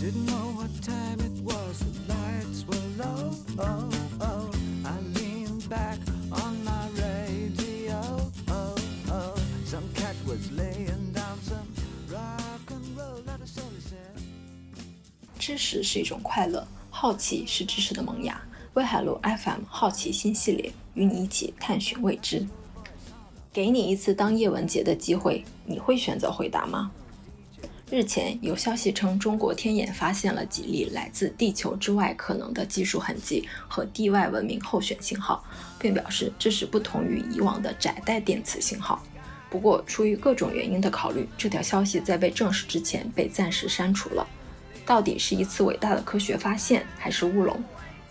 Didn't know what time it was, the lights were low. Oh, oh. I leaned back on my radio. Oh, oh. Some cat was laying down some rock and roll. Let us slowly said. 知识是一种快乐，好奇是知识的萌芽。威海路 FM 好奇心系列，与你一起探寻未知。给你一次当叶文洁的机会，你会选择回答吗？日前有消息称，中国天眼发现了几例来自地球之外可能的技术痕迹和地外文明候选信号，并表示这是不同于以往的窄带电磁信号。不过，出于各种原因的考虑，这条消息在被证实之前被暂时删除了。到底是一次伟大的科学发现，还是乌龙？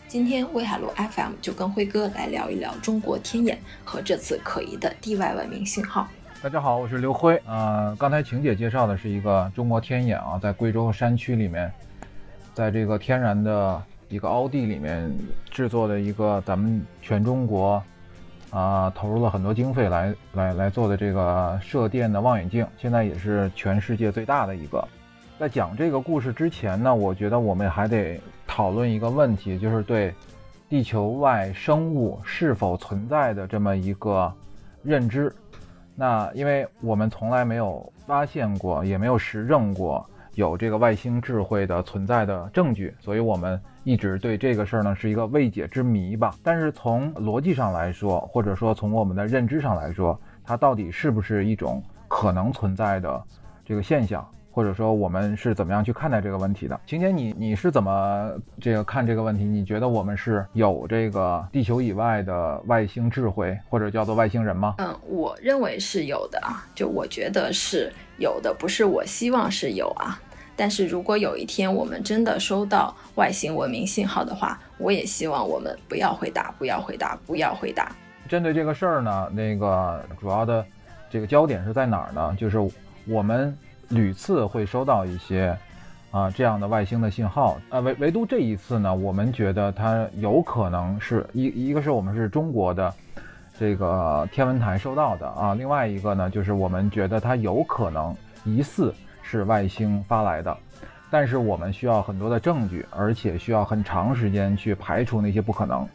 今天威海路 FM 就跟辉哥来聊一聊中国天眼和这次可疑的地外文明信号。大家好，我是刘辉。呃，刚才晴姐介绍的是一个中国天眼啊，在贵州山区里面，在这个天然的一个凹地里面制作的一个咱们全中国啊、投入了很多经费来来来做的这个射电的望远镜，现在也是全世界最大的一个。在讲这个故事之前呢，我觉得我们还得讨论一个问题，就是对地球外生物是否存在的这么一个认知。那因为我们从来没有发现过，也没有实证过有这个外星智慧的存在的证据，所以我们一直对这个事儿呢是一个未解之谜吧。但是从逻辑上来说，或者说从我们的认知上来说，它到底是不是一种可能存在的这个现象？或者说我们是怎么样去看待这个问题的？晴姐，你你是怎么这个看这个问题？你觉得我们是有这个地球以外的外星智慧，或者叫做外星人吗？嗯，我认为是有的啊，就我觉得是有的，不是我希望是有啊。但是如果有一天我们真的收到外星文明信号的话，我也希望我们不要回答，不要回答，不要回答。针对这个事儿呢，那个主要的这个焦点是在哪儿呢？就是我们屡次会收到一些啊这样的外星的信号，啊唯唯独这一次呢，我们觉得它有可能是一一个是我们是中国的这个天文台收到的啊，另外一个呢就是我们觉得它有可能疑似是外星发来的，但是我们需要很多的证据，而且需要很长时间去排除那些不可能。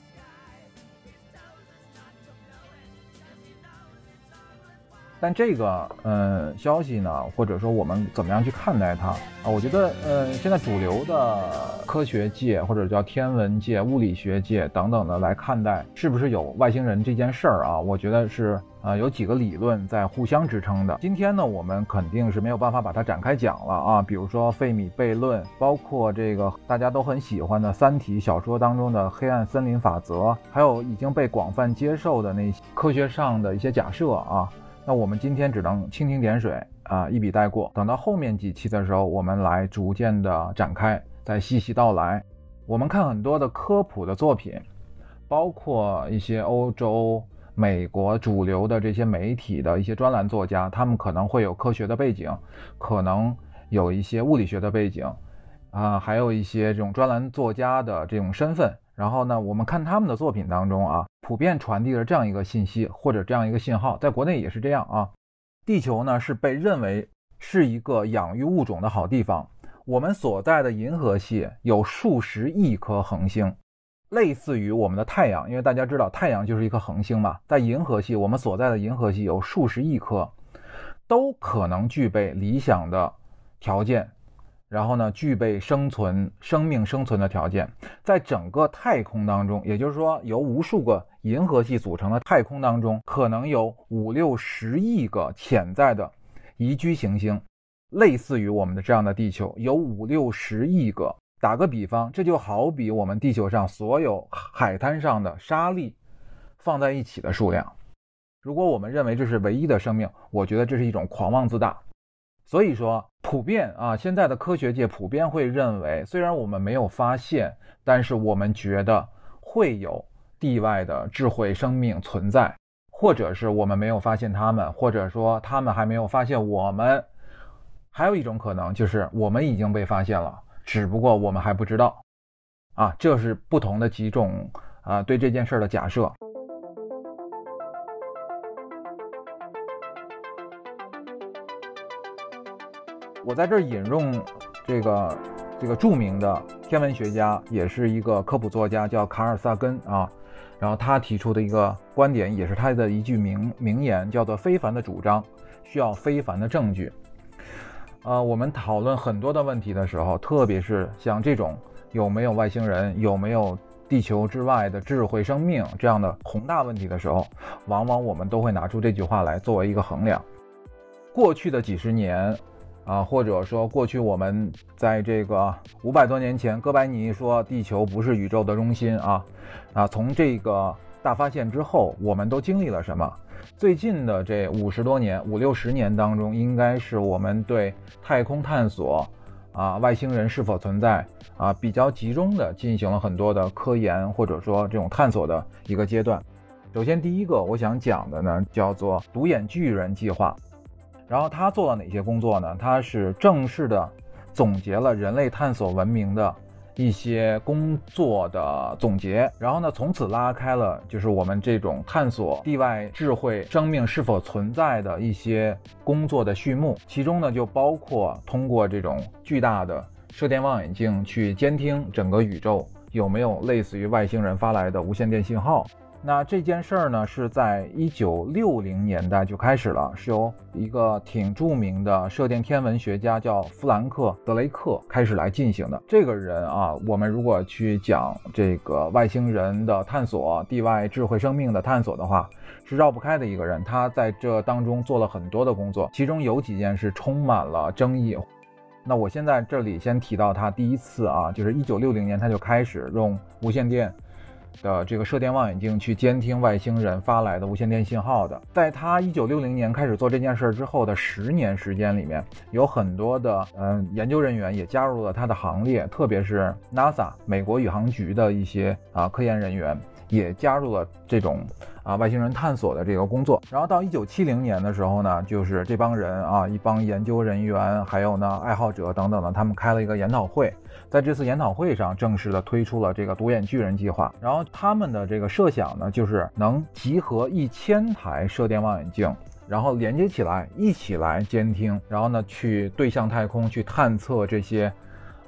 但这个呃消息呢，或者说我们怎么样去看待它啊？我觉得呃，现在主流的科学界或者叫天文界、物理学界等等的来看待是不是有外星人这件事儿啊？我觉得是呃有几个理论在互相支撑的。今天呢，我们肯定是没有办法把它展开讲了啊。比如说费米悖论，包括这个大家都很喜欢的《三体》小说当中的黑暗森林法则，还有已经被广泛接受的那些科学上的一些假设啊。那我们今天只能蜻蜓点水啊，一笔带过。等到后面几期的时候，我们来逐渐的展开，再细细道来。我们看很多的科普的作品，包括一些欧洲、美国主流的这些媒体的一些专栏作家，他们可能会有科学的背景，可能有一些物理学的背景，啊，还有一些这种专栏作家的这种身份。然后呢，我们看他们的作品当中啊，普遍传递了这样一个信息或者这样一个信号，在国内也是这样啊。地球呢是被认为是一个养育物种的好地方。我们所在的银河系有数十亿颗恒星，类似于我们的太阳，因为大家知道太阳就是一颗恒星嘛。在银河系，我们所在的银河系有数十亿颗，都可能具备理想的条件。然后呢，具备生存、生命生存的条件，在整个太空当中，也就是说，由无数个银河系组成的太空当中，可能有五六十亿个潜在的宜居行星，类似于我们的这样的地球，有五六十亿个。打个比方，这就好比我们地球上所有海滩上的沙粒放在一起的数量。如果我们认为这是唯一的生命，我觉得这是一种狂妄自大。所以说，普遍啊，现在的科学界普遍会认为，虽然我们没有发现，但是我们觉得会有地外的智慧生命存在，或者是我们没有发现他们，或者说他们还没有发现我们。还有一种可能就是我们已经被发现了，只不过我们还不知道。啊，这是不同的几种啊对这件事的假设。我在这儿引用这个这个著名的天文学家，也是一个科普作家，叫卡尔萨根啊。然后他提出的一个观点，也是他的一句名名言，叫做“非凡的主张需要非凡的证据”。呃，我们讨论很多的问题的时候，特别是像这种有没有外星人、有没有地球之外的智慧生命这样的宏大问题的时候，往往我们都会拿出这句话来作为一个衡量。过去的几十年。啊，或者说过去我们在这个五百多年前，哥白尼说地球不是宇宙的中心啊，啊，从这个大发现之后，我们都经历了什么？最近的这五十多年、五六十年当中，应该是我们对太空探索啊，外星人是否存在啊，比较集中的进行了很多的科研或者说这种探索的一个阶段。首先，第一个我想讲的呢，叫做独眼巨人计划。然后他做了哪些工作呢？他是正式的总结了人类探索文明的一些工作的总结，然后呢，从此拉开了就是我们这种探索地外智慧生命是否存在的一些工作的序幕。其中呢，就包括通过这种巨大的射电望远镜去监听整个宇宙有没有类似于外星人发来的无线电信号。那这件事儿呢，是在一九六零年代就开始了，是由一个挺著名的射电天文学家叫弗兰克·德雷克开始来进行的。这个人啊，我们如果去讲这个外星人的探索、地外智慧生命的探索的话，是绕不开的一个人。他在这当中做了很多的工作，其中有几件是充满了争议。那我现在这里先提到他第一次啊，就是一九六零年他就开始用无线电。的这个射电望远镜去监听外星人发来的无线电信号的，在他一九六零年开始做这件事之后的十年时间里面，有很多的嗯研究人员也加入了他的行列，特别是 NASA 美国宇航局的一些啊科研人员。也加入了这种啊外星人探索的这个工作。然后到一九七零年的时候呢，就是这帮人啊一帮研究人员还有呢爱好者等等的，他们开了一个研讨会。在这次研讨会上，正式的推出了这个独眼巨人计划。然后他们的这个设想呢，就是能集合一千台射电望远镜，然后连接起来，一起来监听，然后呢去对向太空去探测这些，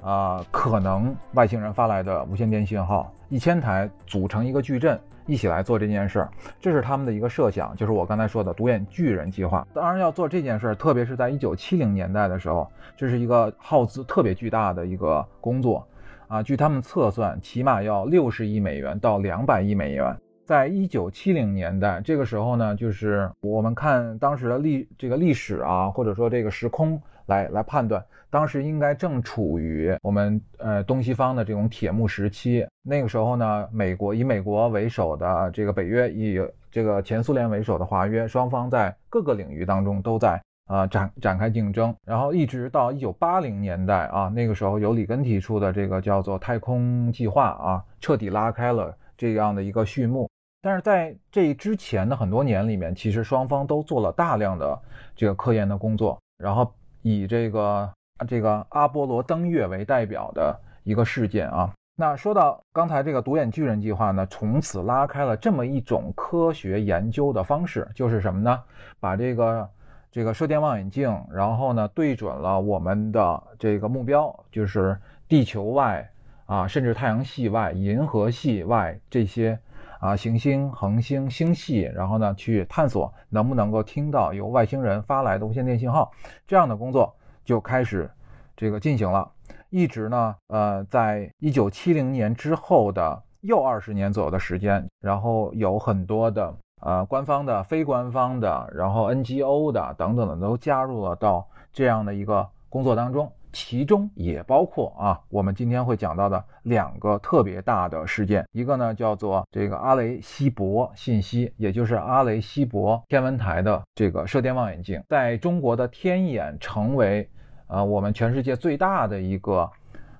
啊可能外星人发来的无线电信号。一千台组成一个矩阵。一起来做这件事儿，这是他们的一个设想，就是我刚才说的独眼巨人计划。当然要做这件事儿，特别是在一九七零年代的时候，这是一个耗资特别巨大的一个工作啊。据他们测算，起码要六十亿美元到两百亿美元。在一九七零年代，这个时候呢，就是我们看当时的历这个历史啊，或者说这个时空来来判断。当时应该正处于我们呃东西方的这种铁幕时期，那个时候呢，美国以美国为首的这个北约，以这个前苏联为首的华约，双方在各个领域当中都在啊展展开竞争，然后一直到一九八零年代啊，那个时候由里根提出的这个叫做太空计划啊，彻底拉开了这样的一个序幕。但是在这之前的很多年里面，其实双方都做了大量的这个科研的工作，然后以这个。这个阿波罗登月为代表的一个事件啊，那说到刚才这个独眼巨人计划呢，从此拉开了这么一种科学研究的方式，就是什么呢？把这个这个射电望远镜，然后呢对准了我们的这个目标，就是地球外啊，甚至太阳系外、银河系外这些啊行星、恒星、星系，然后呢去探索能不能够听到由外星人发来的无线电信号，这样的工作。就开始这个进行了，一直呢，呃，在一九七零年之后的又二十年左右的时间，然后有很多的呃官方的、非官方的，然后 NGO 的等等的都加入了到这样的一个工作当中。其中也包括啊，我们今天会讲到的两个特别大的事件，一个呢叫做这个阿雷西博信息，也就是阿雷西博天文台的这个射电望远镜，在中国的天眼成为啊我们全世界最大的一个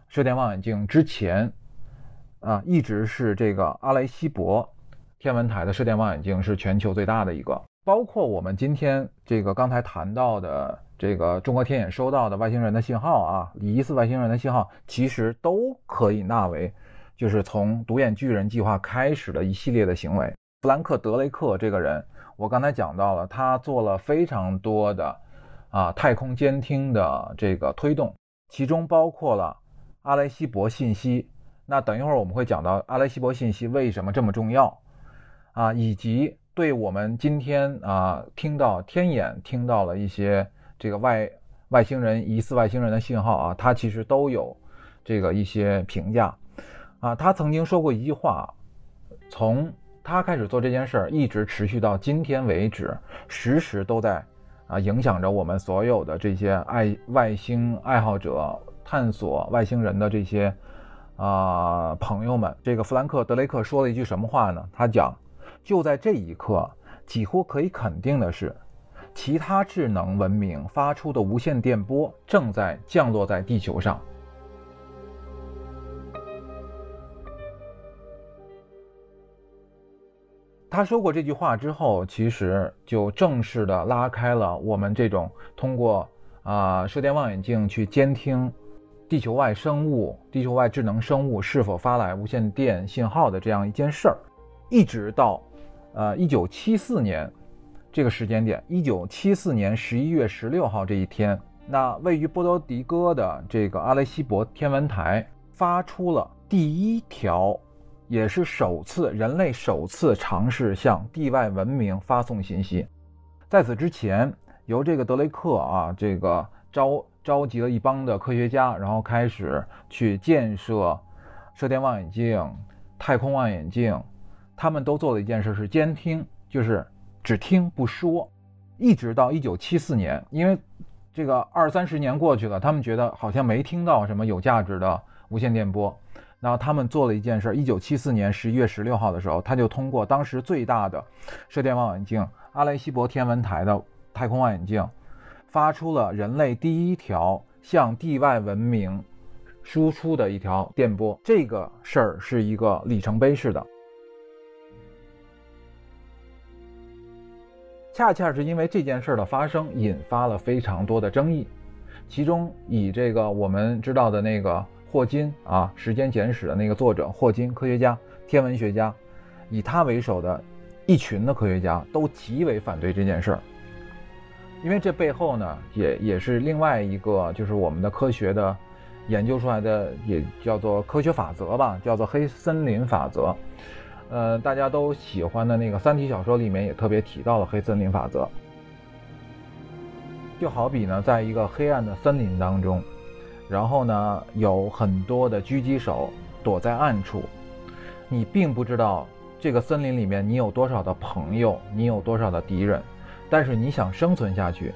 射电望远镜之前，啊一直是这个阿雷西博天文台的射电望远镜是全球最大的一个，包括我们今天这个刚才谈到的。这个中国天眼收到的外星人的信号啊，疑似外星人的信号，其实都可以纳为，就是从独眼巨人计划开始的一系列的行为。弗兰克·德雷克这个人，我刚才讲到了，他做了非常多的啊太空监听的这个推动，其中包括了阿雷西博信息。那等一会儿我们会讲到阿雷西博信息为什么这么重要啊，以及对我们今天啊听到天眼听到了一些这个外外星人疑似外星人的信号啊，他其实都有这个一些评价啊。他曾经说过一句话，从他开始做这件事儿，一直持续到今天为止，时时都在啊影响着我们所有的这些爱外星爱好者、探索外星人的这些。啊，朋友们，这个弗兰克·德雷克说了一句什么话呢？他讲，就在这一刻，几乎可以肯定的是，其他智能文明发出的无线电波正在降落在地球上。他说过这句话之后，其实就正式的拉开了我们这种通过啊射电望远镜去监听。地球外生物、地球外智能生物是否发来无线电信号的这样一件事儿，一直到，呃，一九七四年这个时间点，一九七四年十一月十六号这一天，那位于波多黎各的这个阿雷西博天文台发出了第一条，也是首次人类首次尝试向地外文明发送信息。在此之前，由这个德雷克啊，这个招。召集了一帮的科学家，然后开始去建设射电望远镜、太空望远镜。他们都做了一件事，是监听，就是只听不说。一直到一九七四年，因为这个二三十年过去了，他们觉得好像没听到什么有价值的无线电波。然后他们做了一件事，一九七四年十一月十六号的时候，他就通过当时最大的射电望远镜——阿雷西博天文台的太空望远镜。发出了人类第一条向地外文明输出的一条电波，这个事儿是一个里程碑式的。恰恰是因为这件事的发生，引发了非常多的争议。其中以这个我们知道的那个霍金啊，《时间简史》的那个作者霍金，科学家、天文学家，以他为首的一群的科学家都极为反对这件事儿。因为这背后呢，也也是另外一个，就是我们的科学的研究出来的，也叫做科学法则吧，叫做黑森林法则。呃，大家都喜欢的那个《三体》小说里面也特别提到了黑森林法则。就好比呢，在一个黑暗的森林当中，然后呢，有很多的狙击手躲在暗处，你并不知道这个森林里面你有多少的朋友，你有多少的敌人。但是你想生存下去，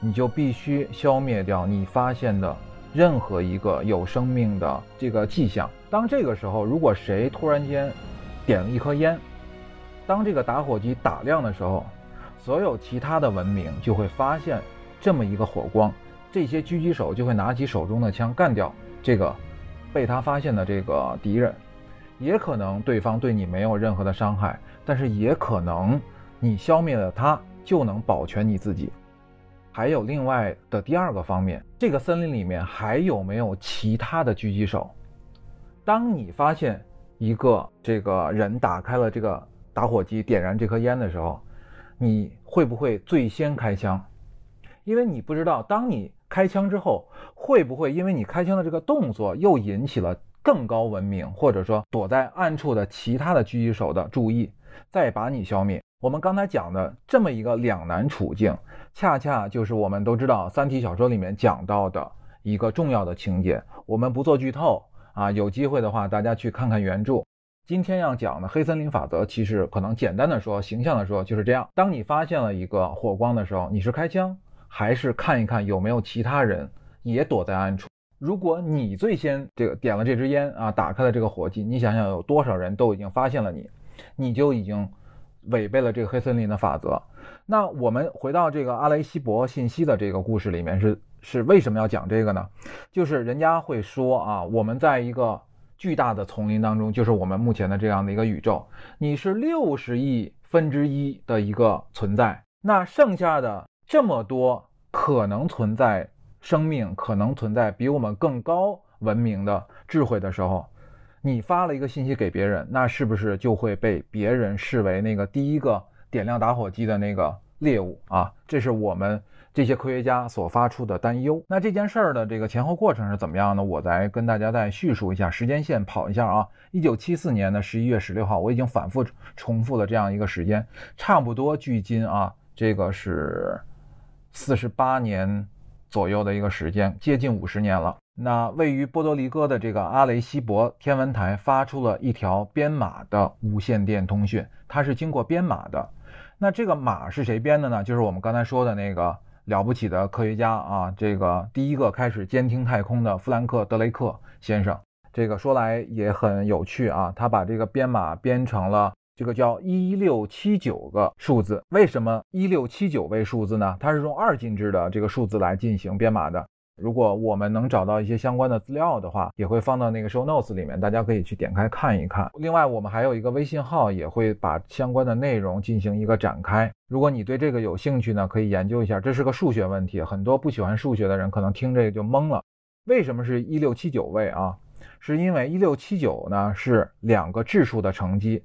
你就必须消灭掉你发现的任何一个有生命的这个迹象。当这个时候，如果谁突然间点了一颗烟，当这个打火机打亮的时候，所有其他的文明就会发现这么一个火光，这些狙击手就会拿起手中的枪干掉这个被他发现的这个敌人。也可能对方对你没有任何的伤害，但是也可能你消灭了他。就能保全你自己。还有另外的第二个方面，这个森林里面还有没有其他的狙击手？当你发现一个这个人打开了这个打火机，点燃这颗烟的时候，你会不会最先开枪？因为你不知道，当你开枪之后，会不会因为你开枪的这个动作又引起了更高文明，或者说躲在暗处的其他的狙击手的注意，再把你消灭？我们刚才讲的这么一个两难处境，恰恰就是我们都知道《三体》小说里面讲到的一个重要的情节。我们不做剧透啊，有机会的话大家去看看原著。今天要讲的黑森林法则，其实可能简单的说、形象的说就是这样：当你发现了一个火光的时候，你是开枪，还是看一看有没有其他人也躲在暗处？如果你最先这个点了这支烟啊，打开了这个火机，你想想有多少人都已经发现了你，你就已经。违背了这个黑森林的法则。那我们回到这个阿雷西博信息的这个故事里面，是是为什么要讲这个呢？就是人家会说啊，我们在一个巨大的丛林当中，就是我们目前的这样的一个宇宙，你是六十亿分之一的一个存在，那剩下的这么多可能存在生命，可能存在比我们更高文明的智慧的时候。你发了一个信息给别人，那是不是就会被别人视为那个第一个点亮打火机的那个猎物啊？这是我们这些科学家所发出的担忧。那这件事儿的这个前后过程是怎么样呢？我再跟大家再叙述一下，时间线跑一下啊。一九七四年的十一月十六号，我已经反复重复了这样一个时间，差不多距今啊，这个是四十八年左右的一个时间，接近五十年了。那位于波多黎各的这个阿雷西博天文台发出了一条编码的无线电通讯，它是经过编码的。那这个码是谁编的呢？就是我们刚才说的那个了不起的科学家啊，这个第一个开始监听太空的弗兰克·德雷克先生。这个说来也很有趣啊，他把这个编码编成了这个叫一六七九个数字。为什么一六七九位数字呢？它是用二进制的这个数字来进行编码的。如果我们能找到一些相关的资料的话，也会放到那个 show notes 里面，大家可以去点开看一看。另外，我们还有一个微信号，也会把相关的内容进行一个展开。如果你对这个有兴趣呢，可以研究一下。这是个数学问题，很多不喜欢数学的人可能听这个就懵了。为什么是一六七九位啊？是因为一六七九呢是两个质数的乘积。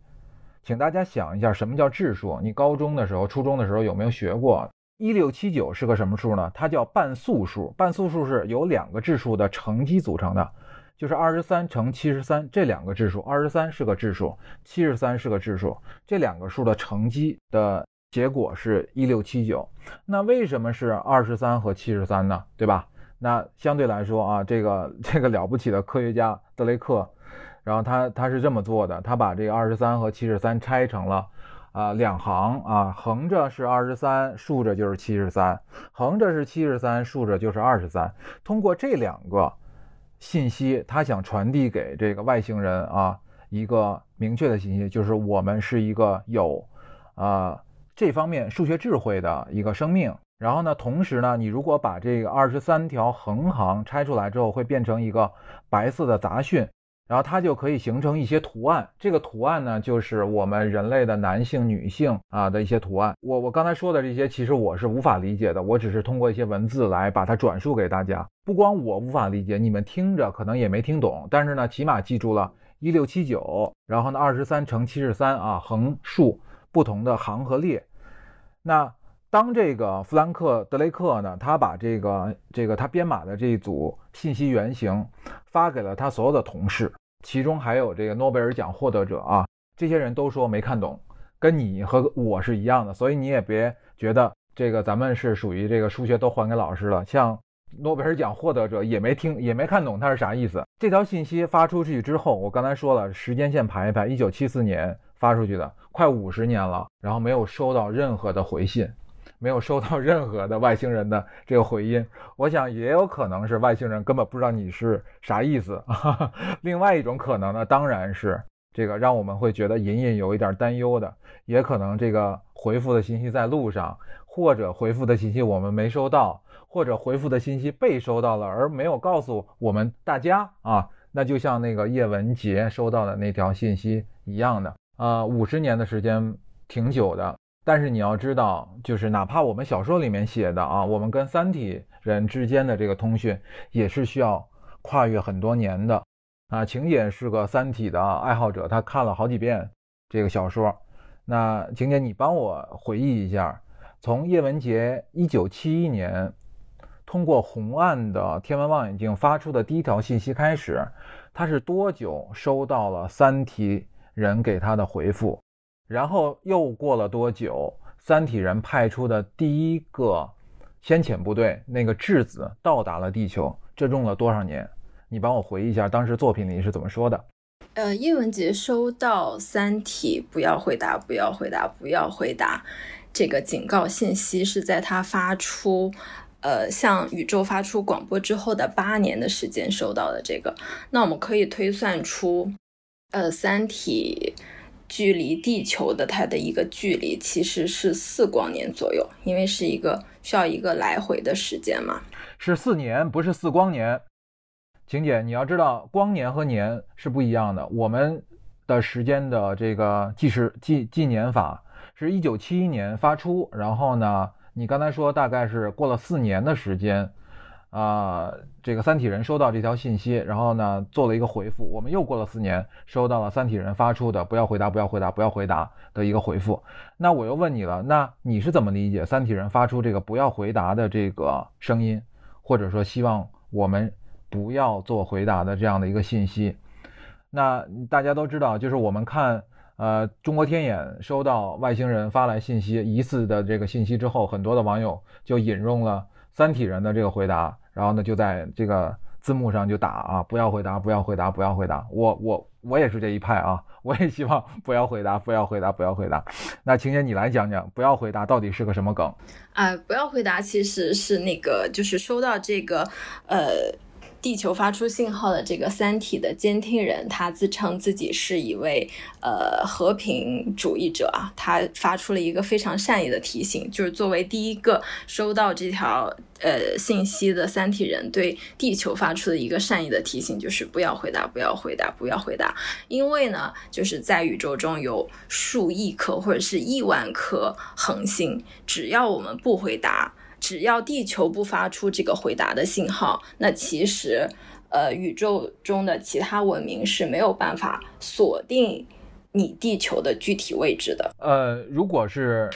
请大家想一下，什么叫质数？你高中的时候、初中的时候有没有学过？一六七九是个什么数呢？它叫半素数。半素数是由两个质数的乘积组成的，就是二十三乘七十三这两个质数。二十三是个质数，七十三是个质数，这两个数的乘积的结果是一六七九。那为什么是二十三和七十三呢？对吧？那相对来说啊，这个这个了不起的科学家德雷克，然后他他是这么做的，他把这个二十三和七十三拆成了。啊，两行啊，横着是二十三，竖着就是七十三；横着是七十三，竖着就是二十三。通过这两个信息，他想传递给这个外星人啊一个明确的信息，就是我们是一个有啊这方面数学智慧的一个生命。然后呢，同时呢，你如果把这个二十三条横行拆出来之后，会变成一个白色的杂讯。然后它就可以形成一些图案，这个图案呢，就是我们人类的男性、女性啊的一些图案。我我刚才说的这些，其实我是无法理解的，我只是通过一些文字来把它转述给大家。不光我无法理解，你们听着可能也没听懂，但是呢，起码记住了一六七九，然后呢，二十三乘七十三啊，横竖不同的行和列。那当这个弗兰克·德雷克呢，他把这个这个他编码的这一组信息原型发给了他所有的同事。其中还有这个诺贝尔奖获得者啊，这些人都说没看懂，跟你和我是一样的，所以你也别觉得这个咱们是属于这个数学都还给老师了。像诺贝尔奖获得者也没听也没看懂他是啥意思。这条信息发出去之后，我刚才说了时间线排一排，一九七四年发出去的，快五十年了，然后没有收到任何的回信。没有收到任何的外星人的这个回音，我想也有可能是外星人根本不知道你是啥意思。另外一种可能呢，当然是这个让我们会觉得隐隐有一点担忧的，也可能这个回复的信息在路上，或者回复的信息我们没收到，或者回复的信息被收到了而没有告诉我们大家啊，那就像那个叶文洁收到的那条信息一样的啊，五十年的时间挺久的。但是你要知道，就是哪怕我们小说里面写的啊，我们跟三体人之间的这个通讯也是需要跨越很多年的啊。晴姐是个三体的爱好者，她看了好几遍这个小说。那晴姐，你帮我回忆一下，从叶文洁一九七一年通过红岸的天文望远镜发出的第一条信息开始，他是多久收到了三体人给他的回复？然后又过了多久？三体人派出的第一个先遣部队，那个质子到达了地球，这用了多少年？你帮我回忆一下，当时作品里是怎么说的？呃，叶文洁收到三体“不要回答，不要回答，不要回答”这个警告信息，是在他发出，呃，向宇宙发出广播之后的八年的时间收到的这个。那我们可以推算出，呃，三体。距离地球的它的一个距离其实是四光年左右，因为是一个需要一个来回的时间嘛。是四年，不是四光年。晴姐，你要知道，光年和年是不一样的。我们的时间的这个计时计计年法是一九七一年发出，然后呢，你刚才说大概是过了四年的时间，啊、这个三体人收到这条信息，然后呢做了一个回复。我们又过了四年，收到了三体人发出的“不要回答，不要回答，不要回答”的一个回复。那我又问你了，那你是怎么理解三体人发出这个“不要回答”的这个声音，或者说希望我们不要做回答的这样的一个信息？那大家都知道，就是我们看。呃，中国天眼收到外星人发来信息疑似的这个信息之后，很多的网友就引用了三体人的这个回答，然后呢就在这个字幕上就打啊，不要回答，不要回答，不要回答。我我我也是这一派啊，我也希望不要回答，不要回答，不要回答。那晴姐你来讲讲，不要回答到底是个什么梗？啊、不要回答，其实是那个就是收到这个呃。地球发出信号的这个三体的监听人，他自称自己是一位呃和平主义者啊，他发出了一个非常善意的提醒，就是作为第一个收到这条呃信息的三体人，对地球发出的一个善意的提醒，就是不要回答，不要回答，不要回答，因为呢，就是在宇宙中有数亿颗或者是亿万颗恒星，只要我们不回答。只要地球不发出这个回答的信号，那其实，呃，宇宙中的其他文明是没有办法锁定你地球的具体位置的。呃，如果是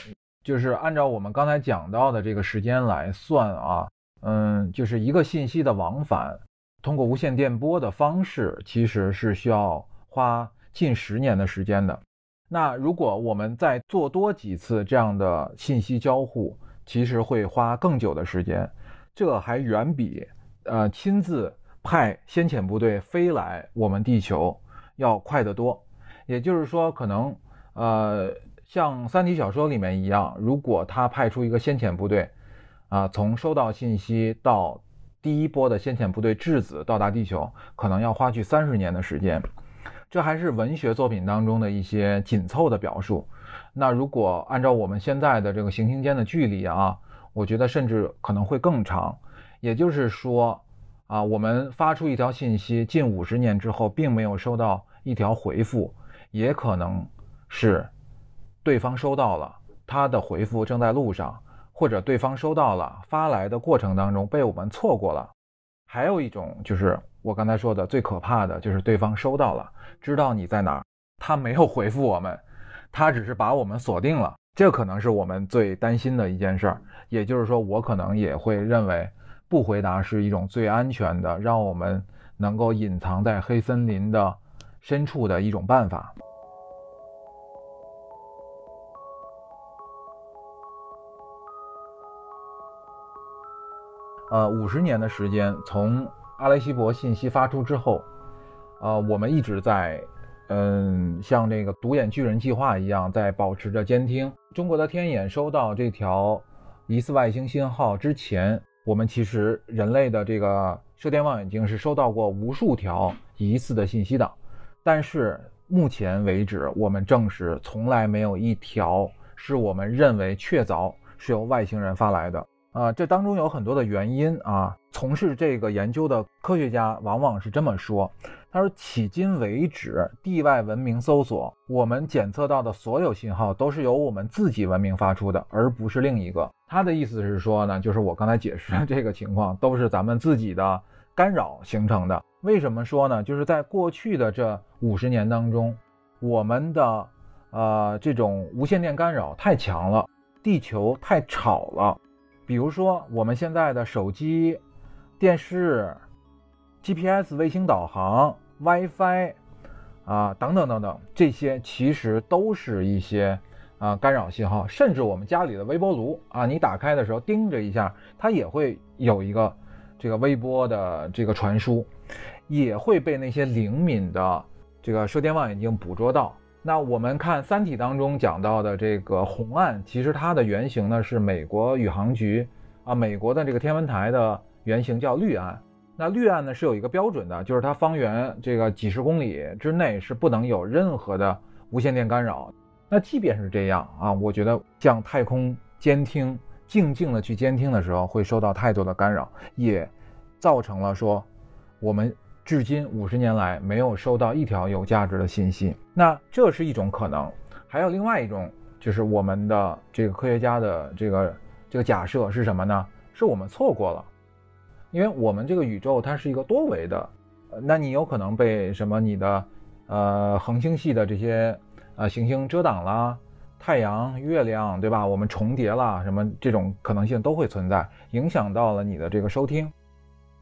就是按照我们刚才讲到的这个时间来算啊，嗯，就是一个信息的往返，通过无线电波的方式，其实是需要花近十年的时间的。那如果我们再做多几次这样的信息交互，其实会花更久的时间，这还远比呃亲自派先遣部队飞来我们地球要快得多。也就是说，可能呃像三体小说里面一样，如果他派出一个先遣部队，啊、从收到信息到第一波的先遣部队质子到达地球，可能要花去三十年的时间。这还是文学作品当中的一些紧凑的表述。那如果按照我们现在的这个行星间的距离啊，我觉得甚至可能会更长。也就是说，啊，我们发出一条信息，近五十年之后，并没有收到一条回复，也可能是对方收到了，他的回复正在路上，或者对方收到了，发来的过程当中被我们错过了。还有一种就是我刚才说的最可怕的就是对方收到了，知道你在哪儿，他没有回复我们，他只是把我们锁定了，这可能是我们最担心的一件事儿。也就是说，我可能也会认为不回答是一种最安全的，让我们能够隐藏在黑森林的深处的一种办法。呃，五十年的时间，从阿雷西博信息发出之后，呃，我们一直在，嗯，像这个独眼巨人计划一样，在保持着监听。中国的天眼收到这条疑似外星信号之前，我们其实人类的这个射电望远镜是收到过无数条疑似的信息的，但是目前为止，我们证实从来没有一条是我们认为确凿是由外星人发来的。啊，这当中有很多的原因啊。从事这个研究的科学家往往是这么说：“他说，迄今为止，地外文明搜索，我们检测到的所有信号都是由我们自己文明发出的，而不是另一个。”他的意思是说呢，就是我刚才解释的这个情况都是咱们自己的干扰形成的。为什么说呢？就是在过去的这五十年当中，我们的呃这种无线电干扰太强了，地球太吵了。比如说，我们现在的手机、电视、GPS 卫星导航、WiFi 啊等等等等，这些其实都是一些啊干扰信号。甚至我们家里的微波炉啊，你打开的时候叮着一下，它也会有一个这个微波的这个传输，也会被那些灵敏的这个射电望远镜捕捉到。那我们看《三体》当中讲到的这个红岸，其实它的原型呢是美国宇航局啊，美国的这个天文台的原型叫绿岸。那绿岸呢是有一个标准的，就是它方圆这个几十公里之内是不能有任何的无线电干扰。那即便是这样啊，我觉得像太空监听，静静的去监听的时候，会受到太多的干扰，也造成了说我们。至今五十年来没有收到一条有价值的信息，那这是一种可能。还有另外一种，就是我们的这个科学家的这个这个假设是什么呢？是我们错过了。因为我们这个宇宙它是一个多维的，呃那你有可能被什么你的呃恒星系的这些呃行星遮挡啦，太阳、月亮，对吧？我们重叠啦，什么这种可能性都会存在，影响到了你的这个收听。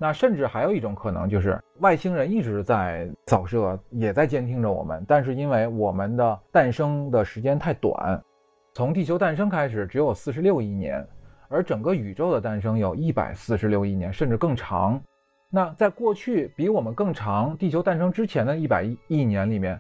那甚至还有一种可能，就是外星人一直在扫射，也在监听着我们，但是因为我们的诞生的时间太短，从地球诞生开始只有四十六亿年，而整个宇宙的诞生有一百四十六亿年，甚至更长。那在过去比我们更长，地球诞生之前的一百亿年里面，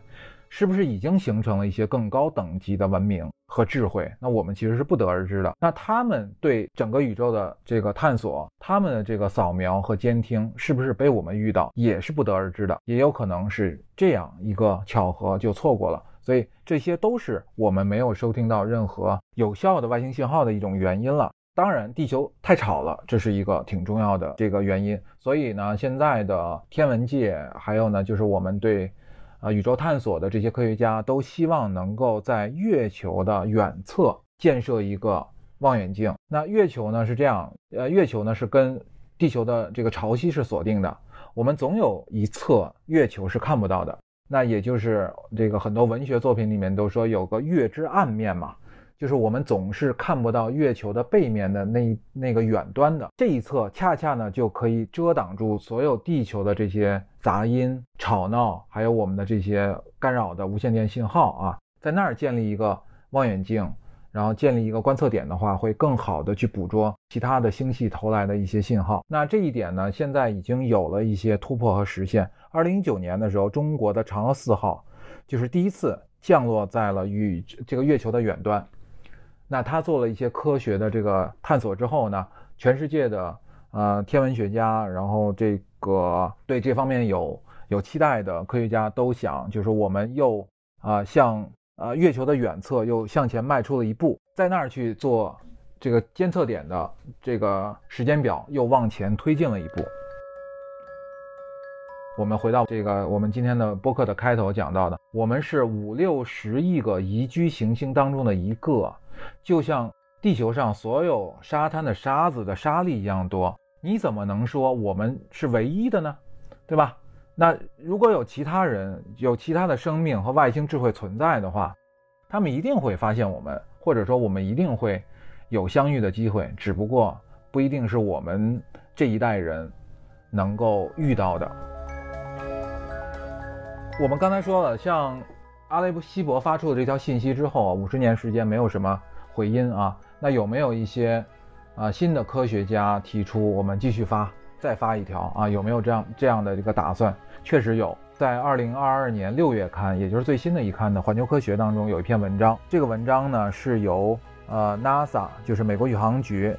是不是已经形成了一些更高等级的文明和智慧？那我们其实是不得而知的。那他们对整个宇宙的这个探索，他们的这个扫描和监听，是不是被我们遇到，也是不得而知的。也有可能是这样一个巧合就错过了。所以这些都是我们没有收听到任何有效的外星信号的一种原因了。当然，地球太吵了，这是一个挺重要的这个原因。所以呢，现在的天文界，还有呢，就是我们对，啊，宇宙探索的这些科学家，都希望能够在月球的远侧建设一个望远镜。那月球呢是这样，呃，月球呢是跟地球的这个潮汐是锁定的，我们总有一侧月球是看不到的。那也就是这个很多文学作品里面都说有个月之暗面嘛。就是我们总是看不到月球的背面的那那个远端的这一侧，恰恰呢就可以遮挡住所有地球的这些杂音、吵闹，还有我们的这些干扰的无线电信号啊，在那儿建立一个望远镜，然后建立一个观测点的话，会更好的去捕捉其他的星系投来的一些信号。那这一点呢，现在已经有了一些突破和实现。二零一九年的时候，中国的嫦娥四号就是第一次降落在了与这个月球的远端。那他做了一些科学的这个探索之后呢，全世界的呃天文学家，然后这个对这方面有有期待的科学家都想，就是我们又啊向呃月球的远侧又向前迈出了一步，在那儿去做这个监测点的这个时间表又往前推进了一步。我们回到这个我们今天的播客的开头讲到的，我们是五六十亿个宜居行星当中的一个。就像地球上所有沙滩的沙子的沙粒一样多，你怎么能说我们是唯一的呢？对吧？那如果有其他人、有其他的生命和外星智慧存在的话，他们一定会发现我们，或者说我们一定会有相遇的机会，只不过不一定是我们这一代人能够遇到的。我们刚才说了，像阿雷西博发出的这条信息之后，五十年时间没有什么。回音啊，那有没有一些啊新的科学家提出我们继续发，再发一条啊？有没有这样这样的一个打算？确实有，在二零二二年六月刊，也就是最新的一刊的《环球科学》当中有一篇文章。这个文章呢是由呃 NASA，就是美国宇航局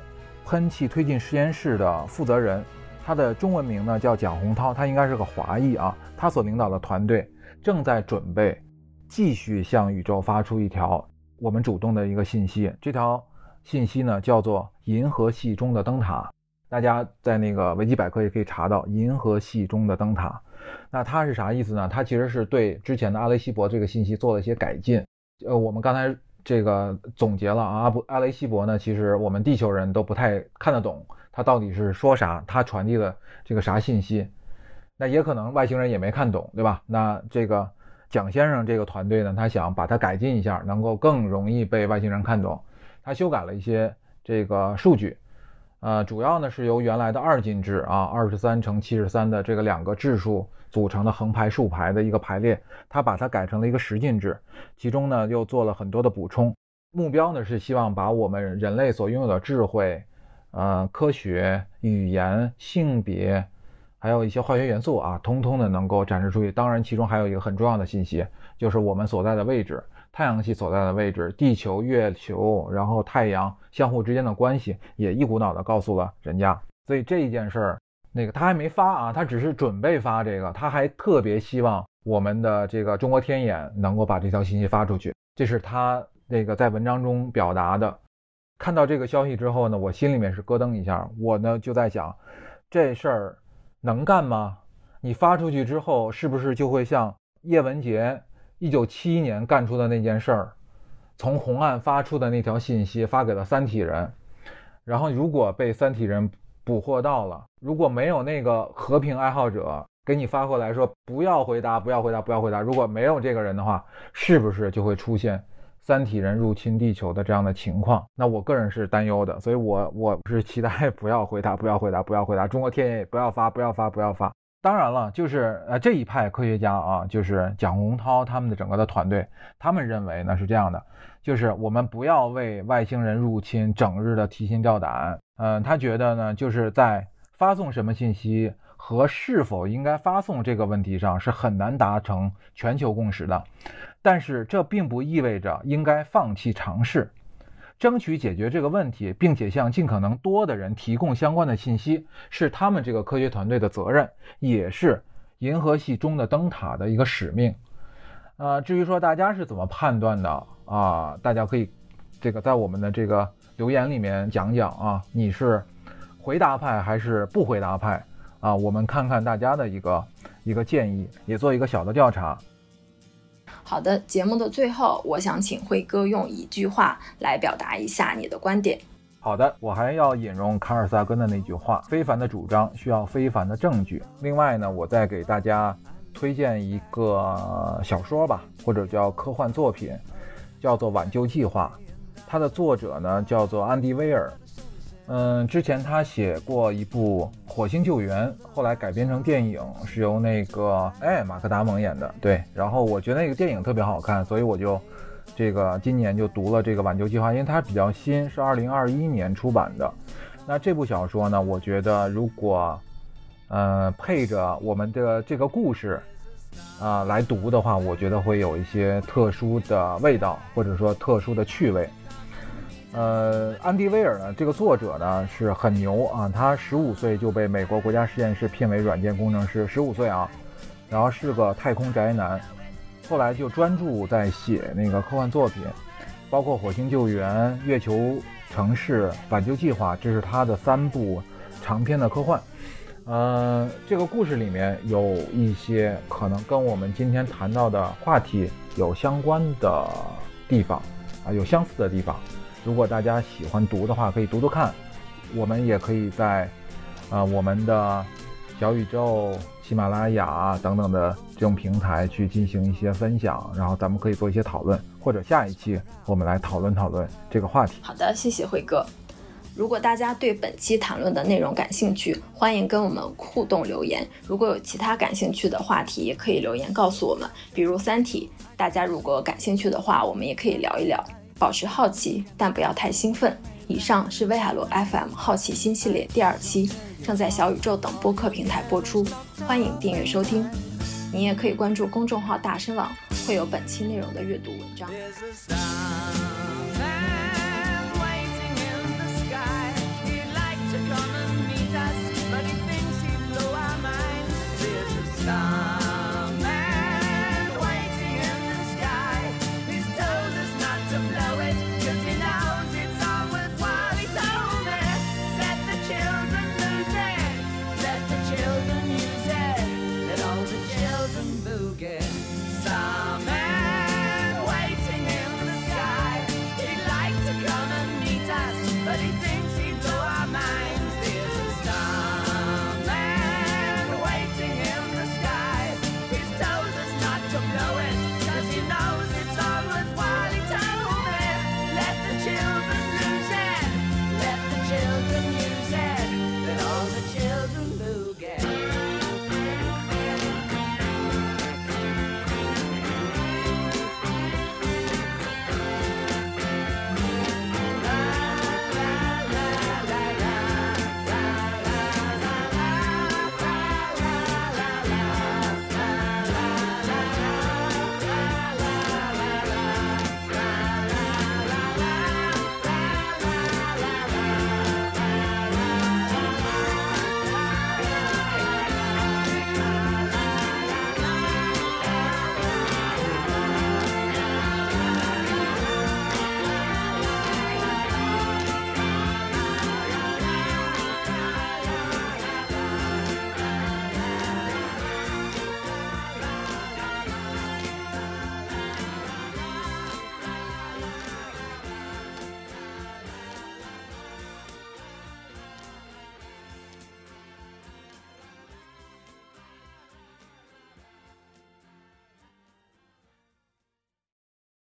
喷气推进实验室的负责人，他的中文名呢叫蒋洪涛，他应该是个华裔啊。他所领导的团队正在准备继续向宇宙发出一条。我们主动的一个信息，这条信息呢叫做“银河系中的灯塔”，大家在那个维基百科也可以查到“银河系中的灯塔”。那它是啥意思呢？它其实是对之前的阿雷西博这个信息做了一些改进。呃，我们刚才这个总结了啊，阿布阿雷西博呢，其实我们地球人都不太看得懂他到底是说啥，他传递的这个啥信息。那也可能外星人也没看懂，对吧？那这个。蒋先生这个团队呢，他想把它改进一下，能够更容易被外星人看懂。他修改了一些这个数据，呃，主要呢是由原来的二进制啊，二十三乘七十三的这个两个质数组成的横排竖排的一个排列，他把它改成了一个十进制，其中呢又做了很多的补充。目标呢是希望把我们人类所拥有的智慧、呃，科学、语言、性别。还有一些化学元素啊，通通的能够展示出去。当然，其中还有一个很重要的信息，就是我们所在的位置，太阳系所在的位置，地球、月球，然后太阳相互之间的关系，也一股脑的告诉了人家。所以这一件事儿，那个他还没发啊，他只是准备发这个，他还特别希望我们的这个中国天眼能够把这条信息发出去。这是他那个在文章中表达的。看到这个消息之后呢，我心里面是咯噔一下，我呢就在想，这事儿。能干吗？你发出去之后，是不是就会像叶文洁一九七一年干出的那件事儿，从红岸发出的那条信息发给了三体人，然后如果被三体人捕获到了。如果没有那个和平爱好者给你发过来说不要回答，不要回答，不要回答，如果没有这个人的话，是不是就会出现三体人入侵地球的这样的情况？那我个人是担忧的，所以我我是期待不要回答，不要回答，不要回答。中国天眼不要发，不要发，不要发。当然了，就是呃这一派科学家啊，就是蒋洪涛他们的整个的团队，他们认为呢是这样的，就是我们不要为外星人入侵整日的提心吊胆。嗯，他觉得呢，就是在发送什么信息和是否应该发送这个问题上是很难达成全球共识的。但是这并不意味着应该放弃尝试。争取解决这个问题，并且向尽可能多的人提供相关的信息，是他们这个科学团队的责任，也是银河系中的灯塔的一个使命。呃，至于说大家是怎么判断的啊？大家可以这个在我们的这个留言里面讲讲啊，你是回答派还是不回答派啊？我们看看大家的一个一个建议，也做一个小的调查。好的，节目的最后，我想请辉哥用一句话来表达一下你的观点。好的，我还要引用卡尔萨根的那句话：“非凡的主张需要非凡的证据。”另外呢，我再给大家推荐一个小说吧，或者叫科幻作品，叫做《挽救计划》，它的作者呢叫做安迪威尔。嗯，之前他写过一部《火星救援》，后来改编成电影，是由那个哎马克达蒙演的。对，然后我觉得那个电影特别好看，所以我就这个今年就读了这个《挽救计划》，因为它比较新，是二零二一年出版的。那这部小说呢，我觉得如果呃配着我们的这个故事啊来读的话，我觉得会有一些特殊的味道，或者说特殊的趣味。呃，安迪威尔呢，这个作者呢是很牛啊，他十五岁就被美国国家实验室聘为软件工程师，十五岁啊，然后是个太空宅男，后来就专注在写那个科幻作品，包括《火星救援》《月球城市》《挽救计划》，这是他的三部长篇的科幻。呃，这个故事里面有一些可能跟我们今天谈到的话题有相关的地方啊，有相似的地方。如果大家喜欢读的话，可以读读看。我们也可以在，呃，我们的小宇宙、喜马拉雅等等的这种平台去进行一些分享，然后咱们可以做一些讨论，或者下一期我们来讨论讨论这个话题。好的，谢谢辉哥。如果大家对本期谈论的内容感兴趣，欢迎跟我们互动留言。如果有其他感兴趣的话题，也可以留言告诉我们，比如《三体》，大家如果感兴趣的话，我们也可以聊一聊。保持好奇，但不要太兴奋。以上是威海罗 FM 好奇心系列第二期，正在小宇宙等播客平台播出，欢迎订阅收听。你也可以关注公众号大声网，会有本期内容的阅读文章。